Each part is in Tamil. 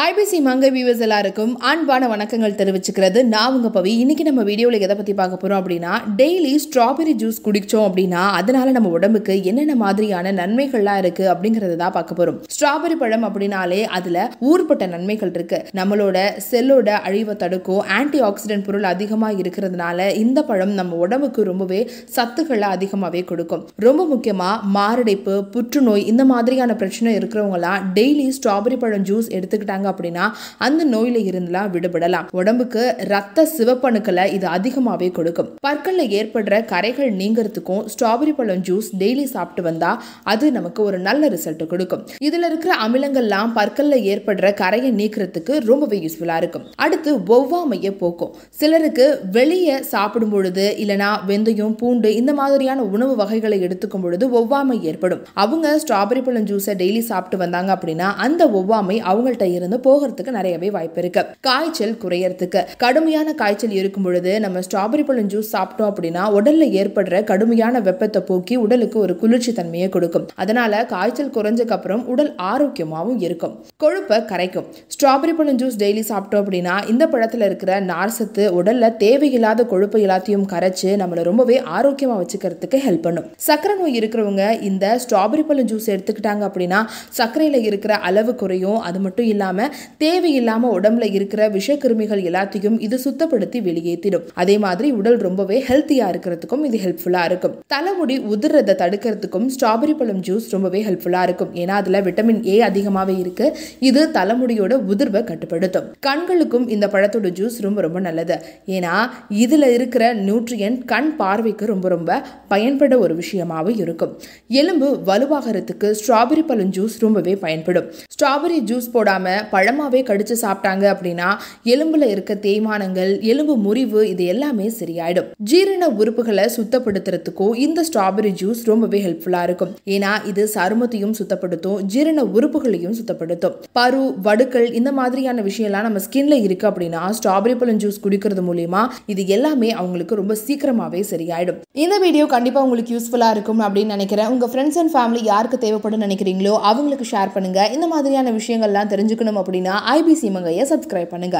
ஐபிசி மங்கை வியூவர்ஸ் எல்லாருக்கும் அன்பான வணக்கங்கள் தெரிவிச்சுக்கிறது. நான் உங்கள் பவி. இன்னைக்கு நம்ம வீடியோவில் எதை பற்றி பார்க்க போகிறோம் அப்படின்னா டெய்லி ஸ்ட்ராபெரி ஜூஸ் குடிச்சோம் அப்படின்னா அதனால நம்ம உடம்புக்கு என்னென்ன மாதிரியான நன்மைகள்லாம் இருக்கு அப்படிங்கிறத தான் பார்க்க போகிறோம் ஸ்ட்ராபெரி பழம் அப்படின்னாலே அதில் ஊர்பட்ட நன்மைகள் இருக்கு. நம்மளோட செல்லோட அழிவை தடுக்கும் ஆன்டி ஆக்சிடென்ட் பொருள் அதிகமாக இருக்கிறதுனால இந்த பழம் நம்ம உடம்புக்கு ரொம்பவே சத்துக்களை அதிகமாகவே கொடுக்கும். ரொம்ப முக்கியமாக மாரடைப்பு புற்றுநோய் இந்த மாதிரியான பிரச்சனை இருக்கிறவங்களாம் டெய்லி ஸ்ட்ராபெரி பழம் ஜூஸ் எடுத்துக்கிட்டாங்க அப்படின்னா அந்த நோயில இருந்துலாம் விடுபடலாம். உடம்புக்கு ரத்த சிவப்பணுக்களை இது அதிகமாகவே கொடுக்கும். பற்கள்ல ஏற்படுற கரைகள் நீங்கிறதுக்கும் ஸ்ட்ராபெரி பழம் ஜூஸ் டெய்லி சாப்பிட்டு வந்தா அது நமக்கு ஒரு நல்ல ரிசல்ட் கொடுக்கும். இதுல இருக்கிற அமிலங்கள்லாம் பற்கள்ல ஏற்படுற கரையை நீக்கிறதுக்கு ரொம்பவே யூஸ்ஃபுல்லா இருக்கும். அடுத்து ஒவ்வாமையை போக்கும். சிலருக்கு வெளியே சாப்பிடும் பொழுது இல்லனா வெந்தயம் பூண்டு இந்த மாதிரியான உணவு வகைகளை எடுத்துக்கும் பொழுது ஒவ்வாமை ஏற்படும். அவங்க ஸ்ட்ராபெரி பழம் ஜூஸை டெய்லி சாப்பிட்டு வந்தாங்க அப்படின்னா அந்த ஒவ்வாமை அவங்கள்ட்ட இருந்து போகிறதுக்கு நிறையவே வாய்ப்பு இருக்கு. காய்ச்சல் குறையறதுக்கு. கடுமையான காய்ச்சல் இருக்கும் பொழுது நம்ம ஸ்ட்ராபெரி பழம் ஜூஸ் சாப்பிட்டோம் அப்படின்னா உடல்ல ஏற்படுற கடுமையான வெப்பத்தை போக்கி உடலுக்கு ஒரு குளிர்ச்சி தன்மையை கொடுக்கும். அதனால காய்ச்சல் குறைஞ்சதுக்கு அப்புறம் உடல் ஆரோக்கியமாகவும் இருக்கும். கொழுப்பை கரைக்கும். ஸ்ட்ராபெரி பழம் ஜூஸ் டெய்லி சாப்பிட்டோம் அப்படின்னா இந்த பழத்துல இருக்கிற நார்சத்து உடல்ல தேவையில்லாத கொழுப்பு எல்லாத்தையும் கரைச்சு நம்மளை ரொம்பவே ஆரோக்கியமா வச்சுக்கிறதுக்கு ஹெல்ப் பண்ணும். சக்கரை நோய் இருக்கிறவங்க இந்த ஸ்ட்ராபெரி பழம் ஜூஸ் எடுத்துக்கிட்டாங்க அப்படின்னா சர்க்கரையில இருக்கிற அளவு குறையும். அது மட்டும் இல்லாம தேவையில்லாம உடம்புல இருக்கிற விஷக்கிருமிகள் எல்லாத்தையும் இது சுத்தப்படுத்தி வெளியேற்றிடும் அதே மாதிரி உடல் ரொம்பவே ஹெல்த்தியா இருக்கிறதுக்கும் இது ஹெல்ப்ஃபுல்லா இருக்கும். தலைமுடி உதிர்றதை தடுக்கிறதுக்கும் ஸ்ட்ராபெரி பழம் ஜூஸ் ரொம்பவே ஹெல்ப்ஃபுல்லா இருக்கும். ஏன்னா அதுல விட்டமின் ஏ அதிகமாவே இருக்கு. இது தலைமுடியோட உதிர்வை கட்டுப்படுத்தும். கண்களுக்கும் இந்த பழத்தோட ஜூஸ் ரொம்ப ரொம்ப நல்லது. ஏன்னா இதுல இருக்கிற நியூட்ரியன்ட் கண் பார்வைக்கு ரொம்ப ரொம்ப பயன்பட ஒரு விஷயமாகவும் இருக்கும். எலும்பு வலுவாகிறதுக்கு ஸ்ட்ராபெரி பழம் ஜூஸ் ரொம்பவே பயன்படும். ஸ்ட்ராபெரி ஜூஸ் போடாம பழமாவே கடிச்சு சாப்பிட்டாங்க அப்படின்னா எலும்புல இருக்க தேய்மானங்கள் எலும்பு முறிவு இது எல்லாமே சரியாயிடும். ஜீரண உறுப்புகளை சுத்தப்படுத்துறதுக்கும் இந்த ஸ்ட்ராபெரி ஜூஸ் ரொம்பவே ஹெல்ப்ஃபுல்லா இருக்கும். ஏன்னா இது சருமத்தையும் சுத்தப்படுத்தும் ஜீரண உறுப்புகளையும் சுத்தப்படுத்தும். பரு வடுக்கள் இந்த மாதிரியான விஷயம்லாம் நம்ம ஸ்கின்ல இருக்கு அப்படின்னா ஸ்ட்ராபெரி பழம் ஜூஸ் குடிக்கிறது மூலியமா இது எல்லாமே அவங்களுக்கு ரொம்ப சீக்கிரமாவே சரியாயிடும். இந்த வீடியோ கண்டிப்பா உங்களுக்கு யூஸ்ஃபுல்லா இருக்கும் அப்படின்னு நினைக்கிறேன். உங்க ஃப்ரெண்ட்ஸ் அண்ட் ஃபேமிலி யாருக்கு தேவைப்படும் நினைக்கிறீங்களோ அவங்களுக்கு ஷேர் பண்ணுங்க. இந்த மாதிரியான விஷயங்கள்லாம் தெரிஞ்சுக்கணும் அப்படின்னா ஐபிசி மங்கையை சப்ஸ்கிரைப் பண்ணுங்க.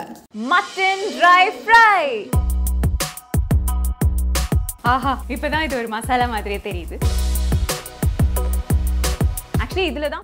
மட்டன் ட்ரை ஃப்ரை ஆஹா இப்பதான் இது ஒரு மசாலா மாதிரியே தெரியுது. ஆக்சுவலி இதுல தான்